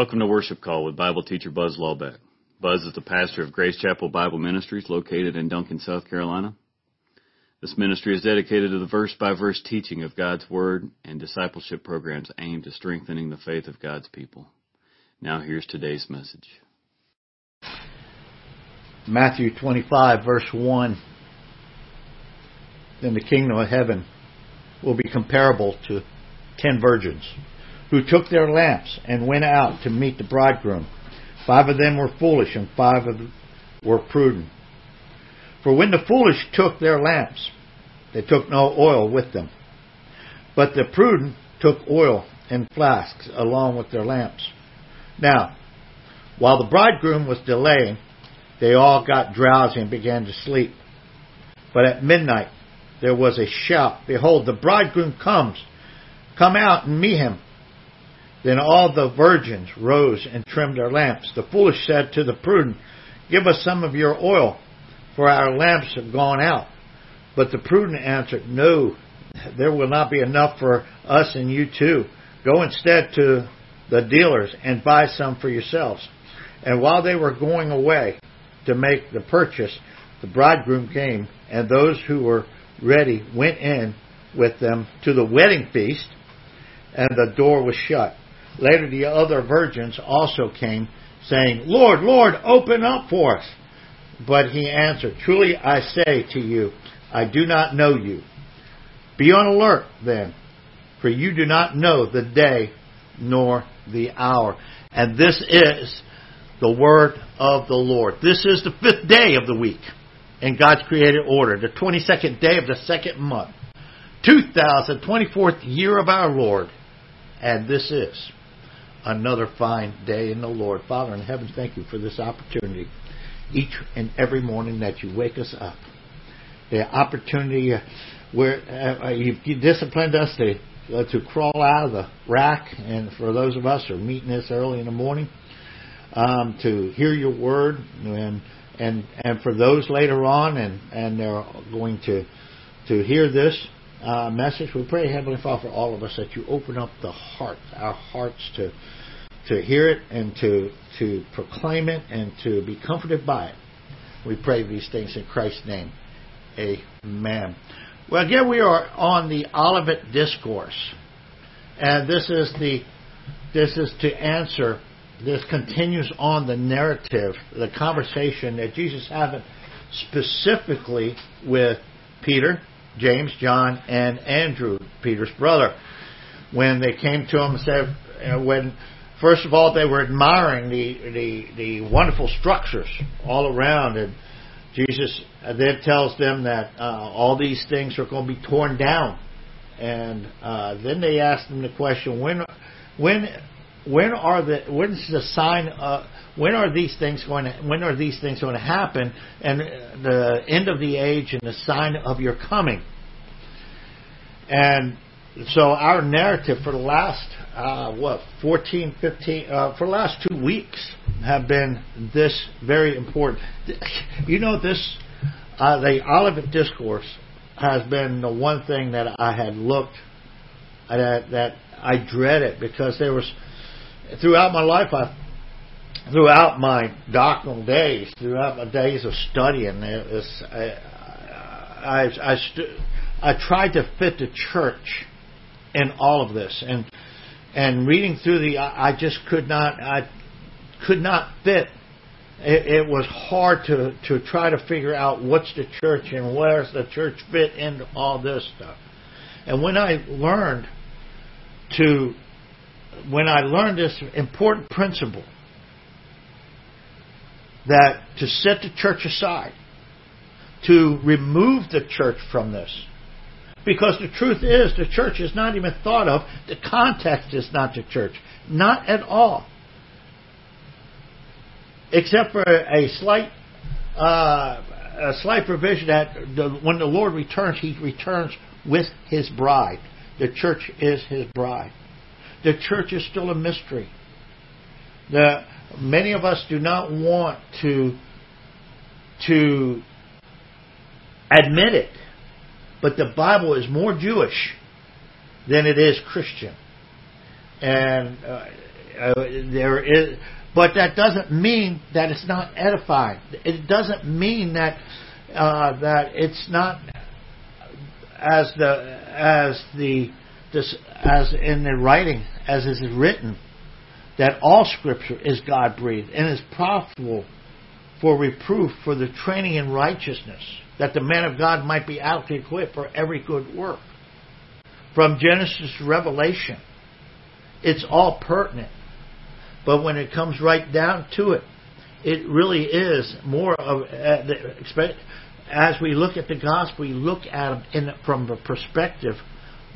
Welcome to Worship Call with Bible teacher Buzz Lawbeck. Buzz is the pastor of Grace Chapel Bible Ministries located in Duncan, South Carolina. This ministry is dedicated to the verse by verse teaching of God's Word and discipleship programs aimed at strengthening the faith of God's people. Now here's today's message. Matthew 25 verse 1. Then the kingdom of heaven will be comparable to ten virgins who took their lamps and went out to meet the bridegroom. Five of them were foolish, and five of them were prudent. For when the foolish took their lamps, they took no oil with them. But the prudent took oil in flasks along with their lamps. Now, while the bridegroom was delaying, they all got drowsy and began to sleep. But at midnight there was a shout, Behold, the bridegroom comes! Come out and meet him! Then all the virgins rose and trimmed their lamps. The foolish said to the prudent, Give us some of your oil, for our lamps have gone out. But the prudent answered, No, there will not be enough for us and you too. Go instead to the dealers and buy some for yourselves. And while they were going away to make the purchase, the bridegroom came, and those who were ready went in with them to the wedding feast, and the door was shut. Later, the other virgins also came, saying, Lord, Lord, open up for us. But he answered, Truly I say to you, I do not know you. Be on alert then, for you do not know the day nor the hour. And this is the word of the Lord. This is the fifth day of the week in God's created order, the 22nd day of the second month, 2024th year of our Lord. And this is another fine day in the Lord. Father in heaven, thank you for this opportunity each and every morning that you wake us up. The opportunity where uh, uh you've disciplined us to uh, to crawl out of the rack, and for those of us who are meeting this early in the morning, um, to hear your word, and and and for those later on, and and they're going to to hear this uh, message. We pray, Heavenly Father, for all of us that you open up the heart, our hearts to to hear it and to to proclaim it and to be comforted by it. We pray these things in Christ's name. Amen. Well, again, we are on the Olivet Discourse, and this is the this is to answer. This continues on the narrative, the conversation that Jesus had specifically with Peter, James, John, and Andrew, Peter's brother, when they came to him and said, uh, when first of all they were admiring the the, the wonderful structures all around, and Jesus then tells them that uh, all these things are going to be torn down, and uh, then they ask him the question, when when when are the when's the sign uh, when are these things going to when are these things going to happen? And the end of the age and the sign of your coming. And so our narrative for the last uh, what 14 15 uh, for the last two weeks have been this very important. You know this uh, the Olivet discourse has been the one thing that I had looked at that I dreaded because there was throughout my life, I, throughout my doctrinal days, throughout my days of studying, I, I, I, st- I tried to fit the church in all of this, and and reading through the, I, I just could not, I could not fit. It, it was hard to to try to figure out what's the church and where's the church fit into all this stuff. And when I learned to when I learned this important principle that to set the church aside, to remove the church from this. Because the truth is, the church is not even thought of. The context is not the church. Not at all. Except for a slight, uh, a slight provision that the, when the Lord returns, He returns with His bride. The church is His bride. The church is still a mystery. The, many of us do not want to, to admit it, but the Bible is more Jewish than it is Christian. And uh, uh, there is, but that doesn't mean that it's not edifying. It doesn't mean that uh, that it's not as the as the this, as in the writing as is written that all Scripture is God breathed and is profitable for reproof, for the training in righteousness, that the man of God might be adequately equipped for every good work. From Genesis to Revelation, it's all pertinent. But when it comes right down to it, it really is more of, uh, as we look at the gospel, we look at it from the perspective,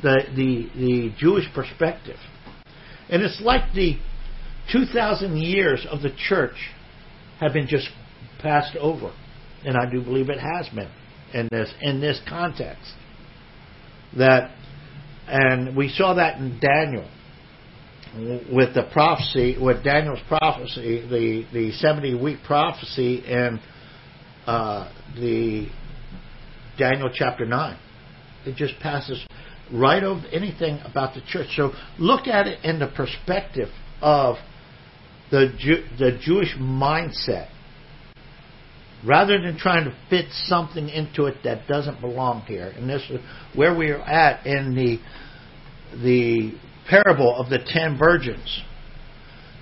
the, the, the Jewish perspective. And it's like the 2,000 years of the church have been just passed over. And I do believe it has been in this, in this context. That, and we saw that in Daniel with the prophecy, with Daniel's prophecy, the, the 70 week prophecy in uh, the Daniel chapter 9. It just passes right over anything about the church. So look at it in the perspective of the, Jew, the Jewish mindset rather than trying to fit something into it that doesn't belong here. And this is where we are at in the the parable of the ten virgins.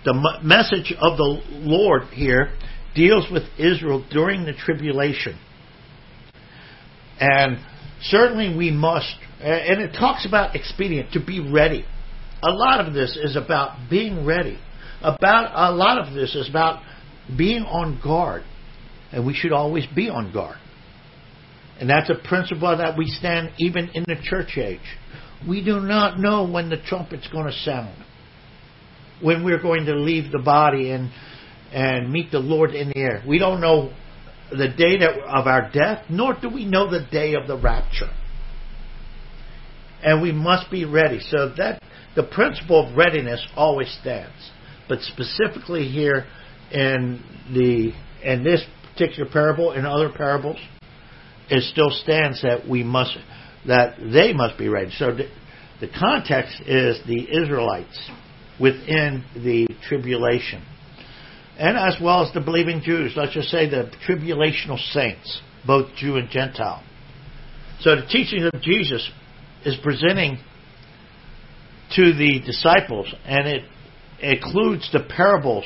The message of the Lord here deals with Israel during the tribulation. And certainly we must, and it talks about expedient, to be ready. A lot of this is about being ready. About a lot of this is about being on guard. And we should always be on guard. And that's a principle that we stand even in the church age. We do not know when the trumpet's going to sound, when we're going to leave the body and and meet the Lord in the air. We don't know the day of our death, nor do we know the day of the rapture. And we must be ready. So that the principle of readiness always stands. But specifically here in the in this particular parable and other parables, it still stands that we must that they must be ready. So the, the context is the Israelites within the tribulation, and as well as the believing Jews. Let's just say the tribulational saints, both Jew and Gentile. So the teachings of Jesus is presenting to the disciples, and it includes the parables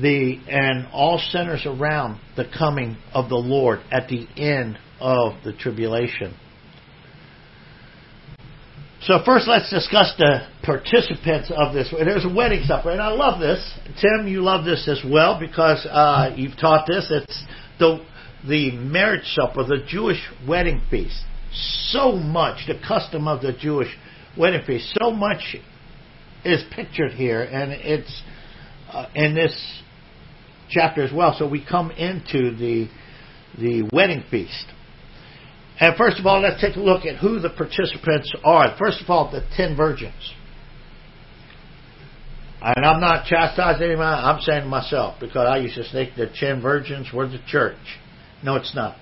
the and all centers around the coming of the Lord at the end of the tribulation. So first, let's discuss the participants of this. There's a wedding supper, and I love this. Tim, you love this as well because uh, you've taught this. It's the the marriage supper, the Jewish wedding feast. So much the custom of the Jewish wedding feast. So much is pictured here, and it's uh, in this chapter as well. So we come into the the wedding feast. And first of all, let's take a look at who the participants are. First of all, the ten virgins. And I'm not chastising anyone, I'm saying to myself, because I used to think the ten virgins were the church. No, it's not.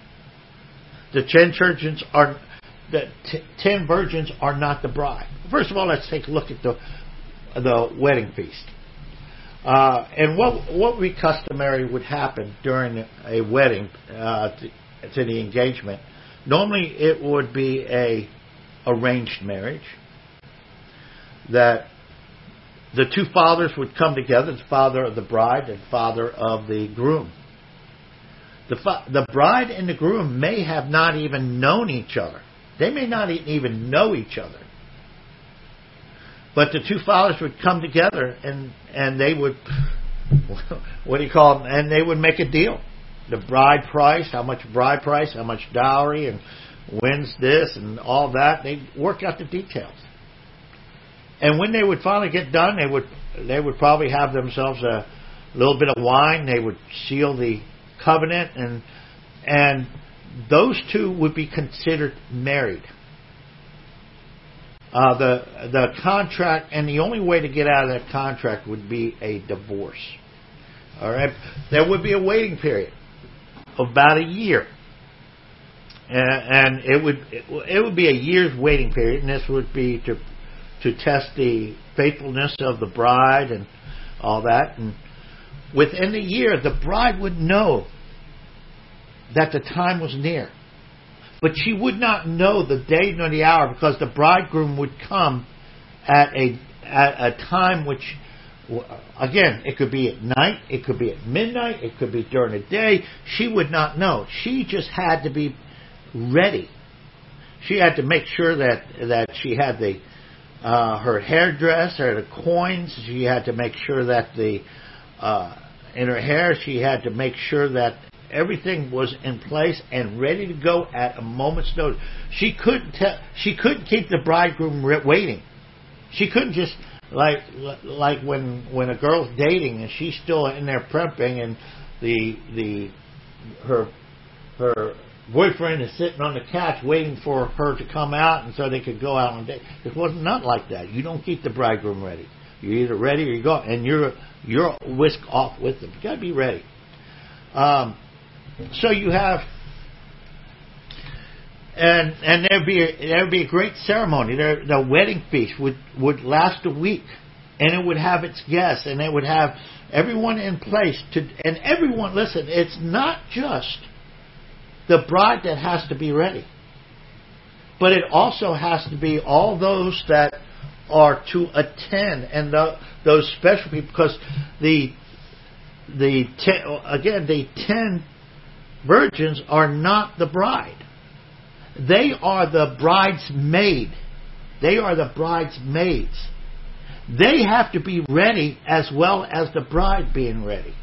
The ten virgins are the t- ten virgins are not the bride. First of all, let's take a look at the the wedding feast. Uh, and what what we customary would happen during a wedding uh, to, to, the engagement? Normally, it would be a arranged marriage that the two fathers would come together: the father of the bride and father of the groom. The the bride and the groom may have not even known each other. They may not even know each other. But the two fathers would come together and and they would what do you call? And they would make a deal. The bride price, how much bride price, how much dowry, and when's this and all that. They work out the details. And when they would finally get done, they would they would probably have themselves a little bit of wine. They would seal the covenant, and and those two would be considered married. Uh, the the contract, and the only way to get out of that contract would be a divorce. All right, there would be a waiting period of about a year, and, and it would it, it would be a year's waiting period, and this would be to to test the faithfulness of the bride and all that. And within a year, the bride would know that the time was near. But she would not know the day nor the hour because the bridegroom would come at a at a time which again it could be at night it could be at midnight it could be during the day she would not know she just had to be ready she had to make sure that that she had the uh, her hairdresser, the coins. She had to make sure that the uh, in her hair she had to make sure that everything was in place and ready to go at a moment's notice. She couldn't tell. She couldn't keep the bridegroom waiting. She couldn't just like like when when a girl's dating and she's still in there prepping and the the her her boyfriend is sitting on the couch waiting for her to come out and so they could go out on date. It wasn't not like that. You don't keep the bridegroom ready. You're either ready or you go, and you're you're whisk off with them. You got to be ready. Um, so you have, and and there'd be a, there'd be a great ceremony. There, the wedding feast would would last a week, and it would have its guests, and it would have everyone in place to, and everyone. Listen, it's not just the bride that has to be ready. But it also has to be all those that are to attend and the, those special people because the the ten, again the ten virgins are not the bride. They are the bride's maid. They are the bridesmaids. They have to be ready as well as the bride being ready.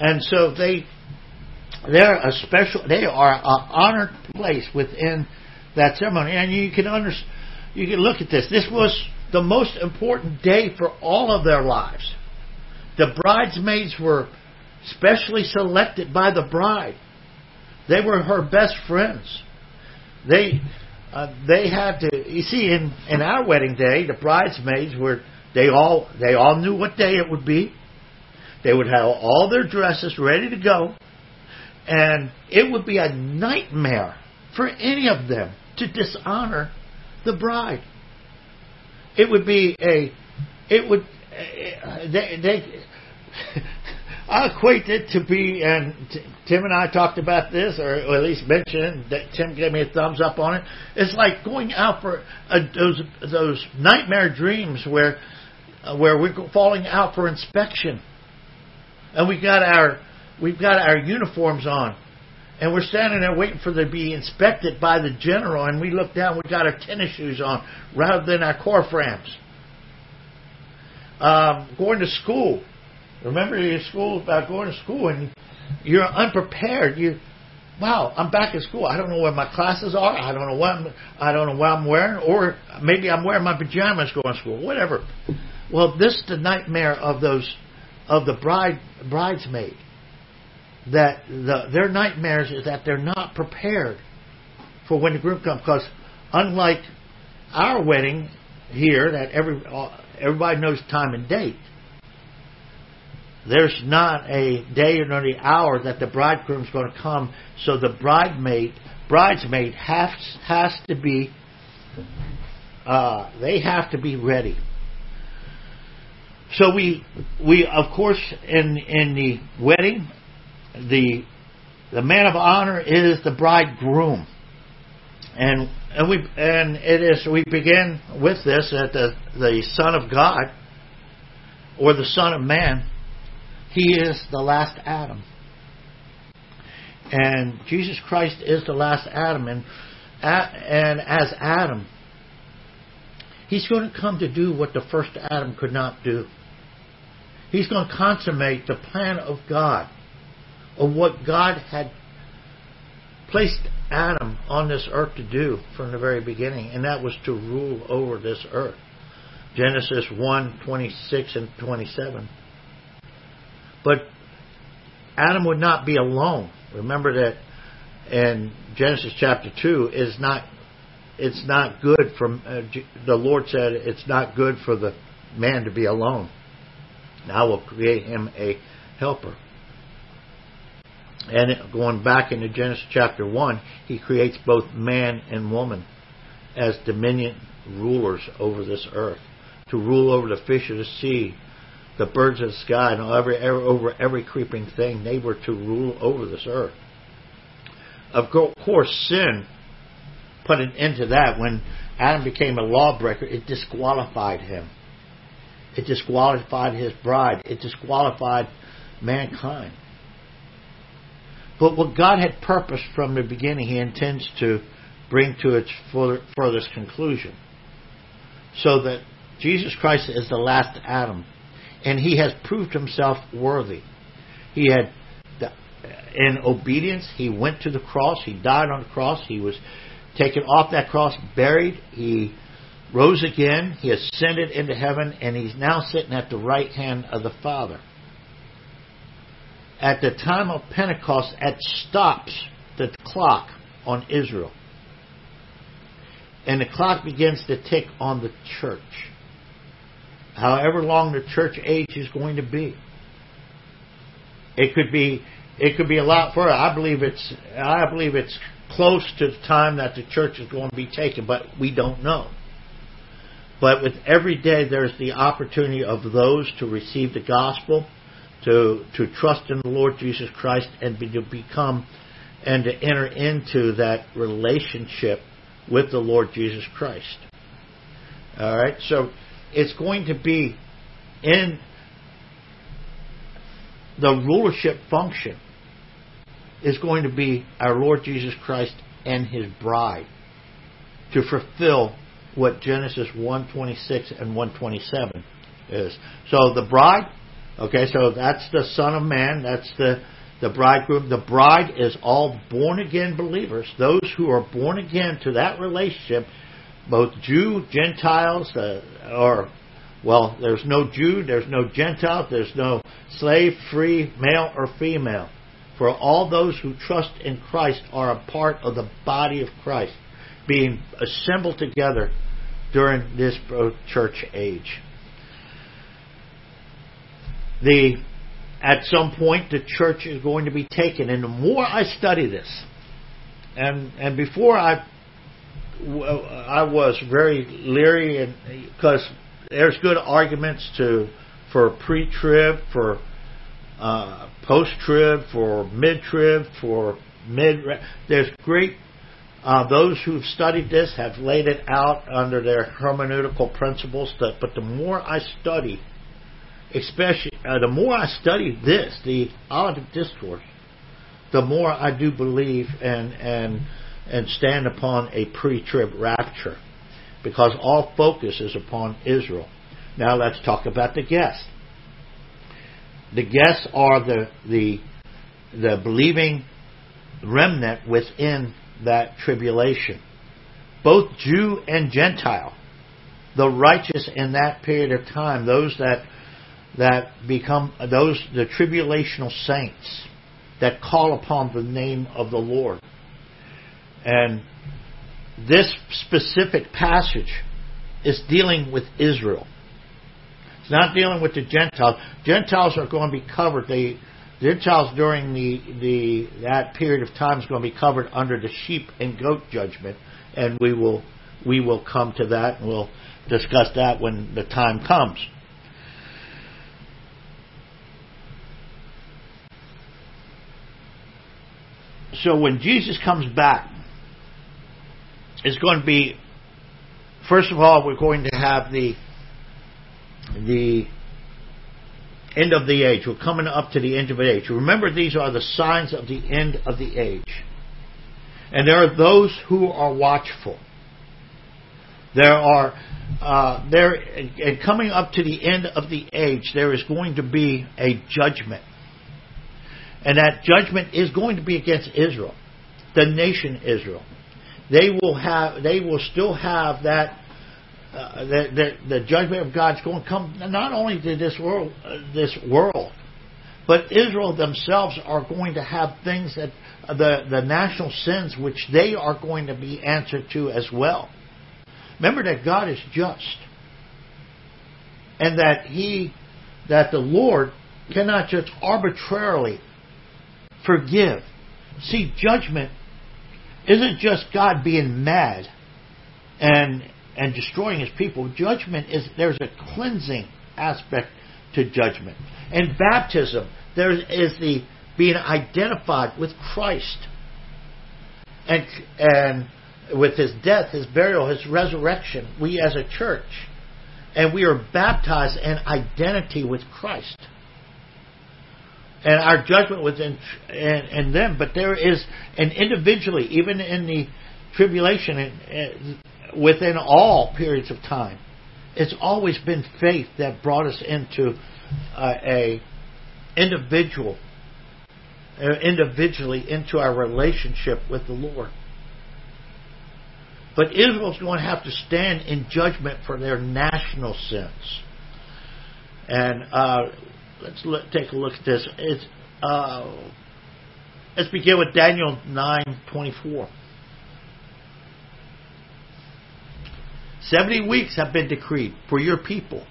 And so they they're a special. They are an honored place within that ceremony, and you can under, you can look at this. This was the most important day for all of their lives. The bridesmaids were specially selected by the bride. They were her best friends. They uh, they had to. You see, in in our wedding day, the bridesmaids were they all they all knew what day it would be. They would have all their dresses ready to go. And it would be a nightmare for any of them to dishonor the bride. It would be a, it would, they, they I equate it to be, and Tim and I talked about this, or at least mentioned that Tim gave me a thumbs up on it. It's like going out for those those nightmare dreams where uh, where we're falling out for inspection, and we got our we've got our uniforms on. And we're standing there waiting for them to be inspected by the general, and we look down, we got our tennis shoes on rather than our Corfams. Um, going to school. Remember your school about going to school and you're unprepared. You wow, I'm back at school. I don't know where my classes are. I don't know what I'm, I don't know what I'm wearing, or maybe I'm wearing my pajamas going to school. Whatever. Well, this is the nightmare of those of the bride bridesmaid that the, their nightmares is that they're not prepared for when the groom comes. Because unlike our wedding here, that every everybody knows time and date, there's not a day or the hour that the bridegroom's going to come. So the bridesmaid bridesmaid has has to be uh, they have to be ready. So we we of course in in the wedding the the man of honor is the bridegroom, and and we and it is we begin with this that the the Son of God or the Son of Man, he is the last Adam, and Jesus Christ is the last Adam, and and as Adam, he's going to come to do what the first Adam could not do. He's going to consummate the plan of God of what God had placed Adam on this earth to do from the very beginning, and that was to rule over this earth. Genesis 1 26 and 27. But Adam would not be alone. Remember that in Genesis chapter 2 is not it's not good for uh, the Lord said it's not good for the man to be alone. I will create him a helper. And going back into Genesis chapter 1, he creates both man and woman. as dominion rulers over this earth, to rule over the fish of the sea, the birds of the sky, and every, over every creeping thing. They were to rule over this earth. Of course, sin put an end to that. When Adam became a lawbreaker, it disqualified him. It disqualified his bride. It disqualified mankind. But what God had purposed from the beginning, He intends to bring to its furthest conclusion. So that Jesus Christ is the last Adam, and He has proved Himself worthy. He had, in obedience, He went to the cross. He died on the cross. He was taken off that cross, buried. He rose again. He ascended into heaven, and He's now sitting at the right hand of the Father at the time of Pentecost, it stops the clock on Israel. And the clock begins to tick on the church. However long the church age is going to be. It could be it could be a lot further. I believe it's I believe it's close to the time that the church is going to be taken, but we don't know. But with every day there's the opportunity of those to receive the gospel to to trust in the Lord Jesus Christ and be, to become and to enter into that relationship with the Lord Jesus Christ. All right, so it's going to be in the rulership function is going to be our Lord Jesus Christ and his bride to fulfill what Genesis 126 and 127 is. So the bride Okay, so that's the Son of Man. That's the the bridegroom. The bride is all born again believers. Those who are born again to that relationship, both Jew, Gentiles, uh, or well, there's no Jew, there's no Gentile, there's no slave, free, male or female. For all those who trust in Christ are a part of the body of Christ, being assembled together during this church age the at some point the church is going to be taken. And the more I study this, and and before I I was very leery, and because there's good arguments to for pre-trib, for uh, post-trib, for mid-trib, for mid. There's great. Uh, those who've studied this have laid it out under their hermeneutical principles. That, but the more I study especially uh, the more I study this, the Olivet Discourse, the more I do believe and and and stand upon a pre-trib rapture, because all focus is upon Israel. Now let's talk about the guests. The guests are the the the believing remnant within that tribulation, both Jew and Gentile, the righteous in that period of time, those that that become those the tribulational saints that call upon the name of the Lord. And this specific passage is dealing with Israel. It's not dealing with the Gentiles. Gentiles are going to be covered. The Gentiles during the, the that period of time is going to be covered under the sheep and goat judgment, and we will we will come to that and we'll discuss that when the time comes. So when Jesus comes back, it's going to be first of all we're going to have the the end of the age. We're coming up to the end of the age. Remember, these are the signs of the end of the age, and there are those who are watchful. There are uh, there and coming up to the end of the age, there is going to be a judgment and that judgment is going to be against Israel, the nation Israel. They will have, they will still have that, uh, the, the, the judgment of God's going to come not only to this world, uh, this world, but Israel themselves are going to have things that uh, the the national sins which they are going to be answered to as well. Remember that God is just, and that He, that the Lord cannot just arbitrarily forgive. See, judgment isn't just God being mad and and destroying his people. Judgment is there's a cleansing aspect to judgment. And baptism, there is the being identified with Christ. And and with his death, his burial, his resurrection, we as a church, and we are baptized in identity with Christ. And our judgment was in, in, in them, but there is, and individually, even in the tribulation, within all periods of time, it's always been faith that brought us into uh, a individual, uh, individually into our relationship with the Lord. But Israel's going to have to stand in judgment for their national sins. And uh, let's look, take a look at this. It's, uh, let's begin with Daniel nine twenty four. Seventy weeks have been decreed for your people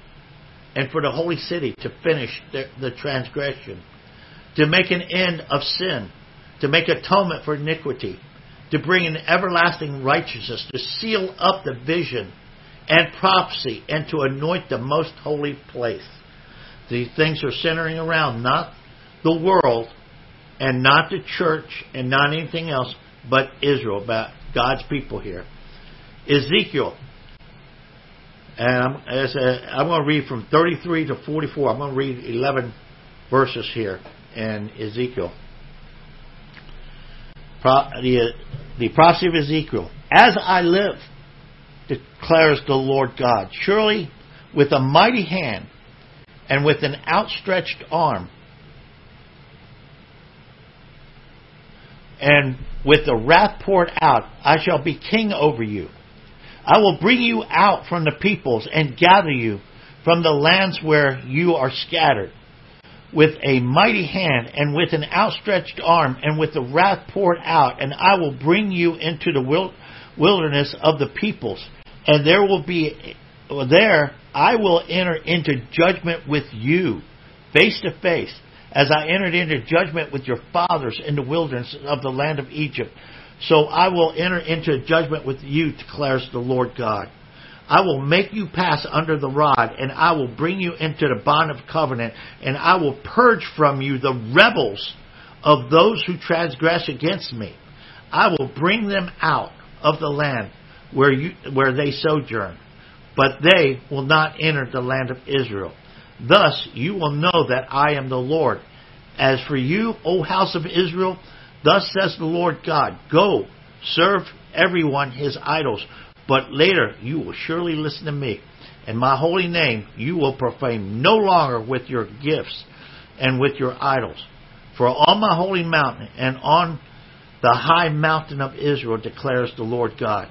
and for the holy city to finish the, the transgression, to make an end of sin, to make atonement for iniquity, to bring in everlasting righteousness, to seal up the vision and prophecy, and to anoint the most holy place. These things are centering around not the world and not the church and not anything else but Israel, about God's people here. Ezekiel. Um, and uh, I'm, a, I'm going to read from 33 to 44. I'm going to read 11 verses here in Ezekiel. Pro, the, uh, the prophecy of Ezekiel. As I live, declares the Lord God, surely with a mighty hand and with an outstretched arm, and with the wrath poured out, I shall be king over you. I will bring you out from the peoples and gather you from the lands where you are scattered with a mighty hand and with an outstretched arm and with the wrath poured out, and I will bring you into the wilderness of the peoples, and there will be there I will enter into judgment with you, face to face, as I entered into judgment with your fathers in the wilderness of the land of Egypt. So I will enter into judgment with you, declares the Lord God. I will make you pass under the rod, and I will bring you into the bond of covenant, and I will purge from you the rebels of those who transgress against me. I will bring them out of the land where you where they sojourn, but they will not enter the land of Israel. Thus you will know that I am the Lord. As for you, O house of Israel, thus says the Lord God, Go, serve everyone his idols, but later you will surely listen to me. And my holy name you will profane no longer with your gifts and with your idols. For on my holy mountain and on the high mountain of Israel declares the Lord God.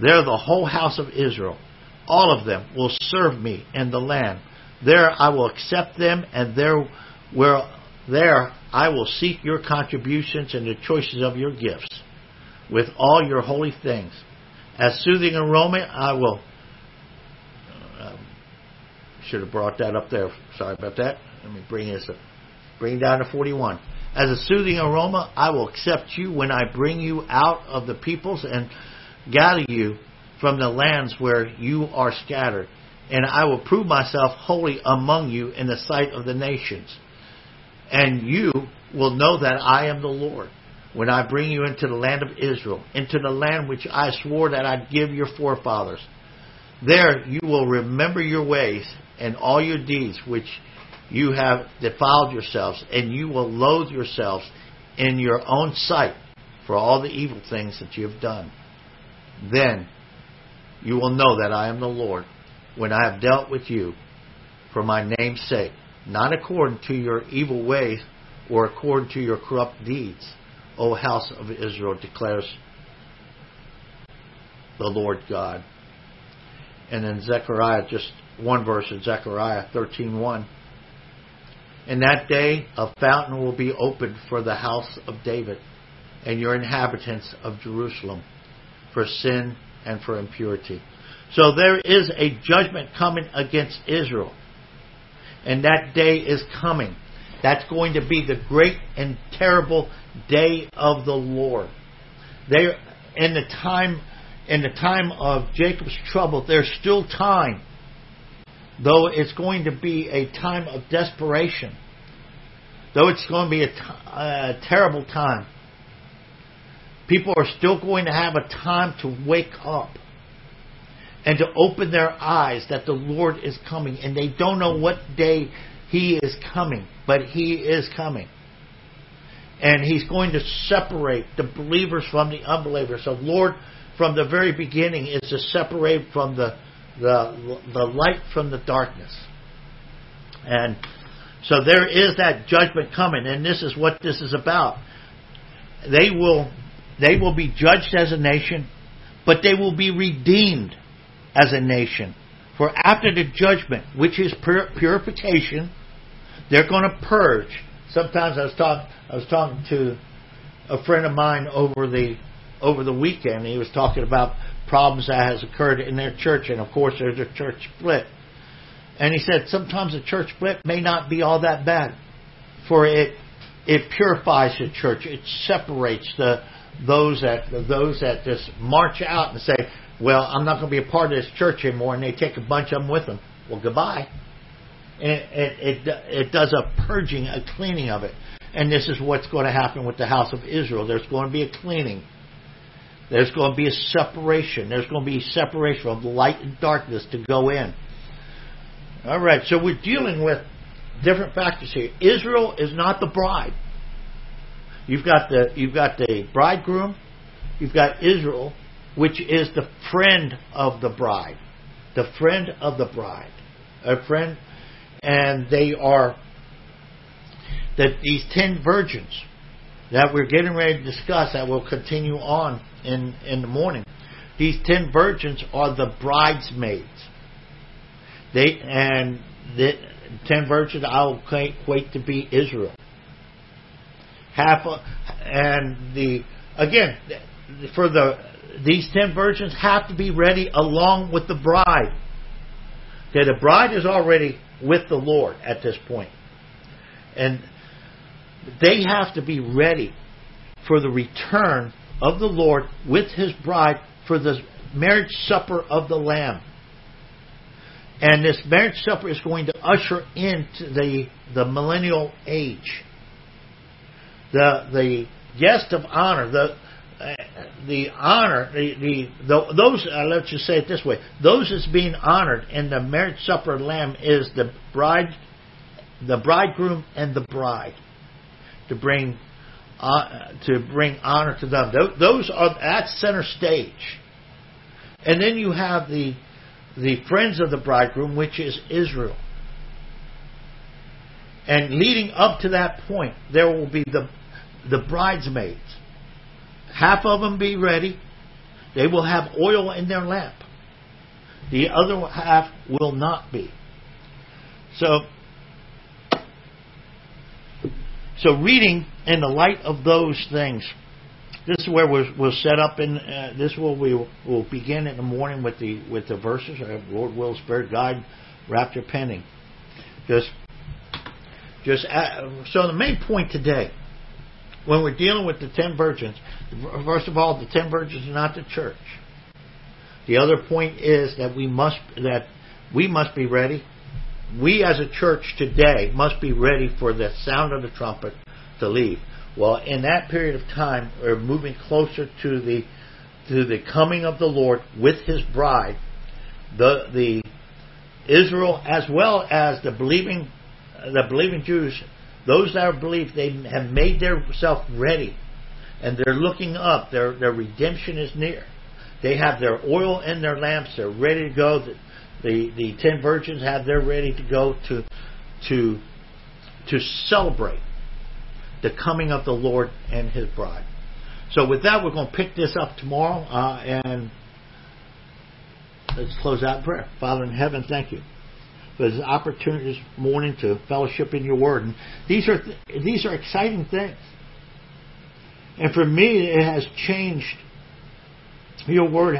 There the whole house of Israel, all of them, will serve me in the land. There I will accept them, and there where there I will seek your contributions and the choices of your gifts with all your holy things. As soothing aroma, I will. Uh, should have brought that up there. Sorry about that. Let me bring this up. Bring down to 41. As a soothing aroma, I will accept you when I bring you out of the peoples and gather you from the lands where you are scattered. And I will prove myself holy among you in the sight of the nations. And you will know that I am the Lord when I bring you into the land of Israel, into the land which I swore that I'd give your forefathers. There you will remember your ways and all your deeds which you have defiled yourselves, and you will loathe yourselves in your own sight for all the evil things that you have done. Then you will know that I am the Lord when I have dealt with you for my name's sake, not according to your evil ways or according to your corrupt deeds. O house of Israel, declares the Lord God. And then Zechariah, just one verse in Zechariah 13.1. In that day a fountain will be opened for the house of David and your inhabitants of Jerusalem for sin and for impurity. So there is a judgment coming against Israel. And that day is coming. That's going to be the great and terrible day of the Lord. They in the time in the time of Jacob's trouble, there's still time. Though it's going to be a time of desperation. Though it's going to be a, t- a terrible time. People are still going to have a time to wake up and to open their eyes that the Lord is coming. And they don't know what day He is coming, but He is coming. And He's going to separate the believers from the unbelievers. So, Lord, from the very beginning, is to separate from the, the, the light from the darkness. And so there is that judgment coming, and this is what this is about. They will, they will be judged as a nation, but they will be redeemed as a nation. For after the judgment, which is pur- purification, they're going to purge. Sometimes I was talking, I was talking to a friend of mine over the over the weekend. He was talking about problems that has occurred in their church, and of course there's a church split. And he said sometimes a church split may not be all that bad, for it it purifies the church. It separates the those that those that just march out and say, "Well, I'm not going to be a part of this church anymore," and they take a bunch of them with them. Well, goodbye. It it, it does a purging, a cleaning of it. And this is what's going to happen with the house of Israel. There's going to be a cleaning. There's going to be a separation. There's going to be separation of light and darkness to go in. All right, so we're dealing with different factors here. Israel is not the bride. You've got the you've got the bridegroom, you've got Israel, which is the friend of the bride, the friend of the bride, a friend, and they are that these ten virgins that we're getting ready to discuss that will continue on in in the morning. These ten virgins are the bridesmaids. They and the ten virgins I'll equate to be Israel. Half and the again for the these ten virgins have to be ready along with the bride. Okay, the bride is already with the Lord at this point, and they have to be ready for the return of the Lord with His bride for the marriage supper of the Lamb. And this marriage supper is going to usher into the, the millennial age. The, the guest of honor, the, uh, the honor, the, the, the those, uh, let's just say it this way, those that's being honored in the marriage supper of Lamb is the bride, the bridegroom and the bride to bring, uh, to bring honor to them. Those are, that's center stage. And then you have the, the friends of the bridegroom, which is Israel. And leading up to that point, there will be the, the bridesmaids. Half of them be ready. They will have oil in their lamp. The other half will not be. So, so reading in the light of those things, this is where we'll, we'll set up in. Uh, this will we will begin in the morning with the with the verses. Lord will, Spirit guide, rapture pending. Just, just uh, so the main point today, when we're dealing with the ten virgins, first of all, the ten virgins are not the church. The other point is that we must that we must be ready. We as a church today must be ready for the sound of the trumpet to leave. Well, in that period of time, we're moving closer to the to the coming of the Lord with His bride. The the Israel as well as the believing the believing Jews, those that believe they have made themselves ready, and they're looking up. Their their redemption is near. They have their oil in their lamps. They're ready to go. The the, the ten virgins have their ready to go to to to celebrate the coming of the Lord and His bride. So with that, we're going to pick this up tomorrow, uh, and let's close out prayer. Father in heaven, thank you for this opportunity this morning to fellowship in Your Word. And these are th- these are exciting things, and for me, it has changed. Your Word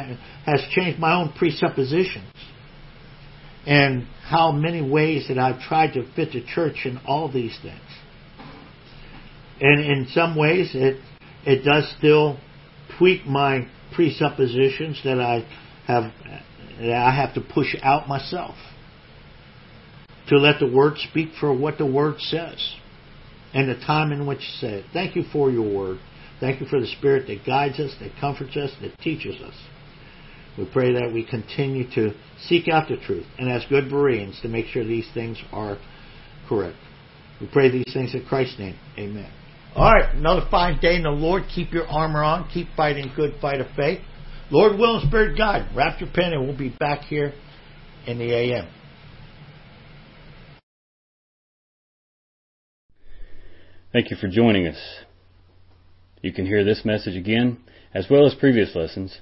has changed my own presuppositions and how many ways that I've tried to fit the church in all these things. And in some ways, it it does still tweak my presuppositions that I have that I have to push out myself. To let the word speak for what the word says and the time in which it. Thank you for your word. Thank you for the spirit that guides us, that comforts us, that teaches us. We pray that we continue to seek out the truth and as good Bereans to make sure these things are correct. We pray these things in Christ's name. Amen. All right, another fine day in the Lord. Keep your armor on. Keep fighting good fight of faith. Lord will and Spirit guide. Wrap your pen and we'll be back here in the AM. Thank you for joining us. You can hear this message again, as well as previous lessons,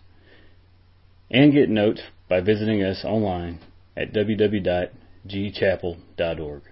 and get notes by visiting us online at www.gchapel.org.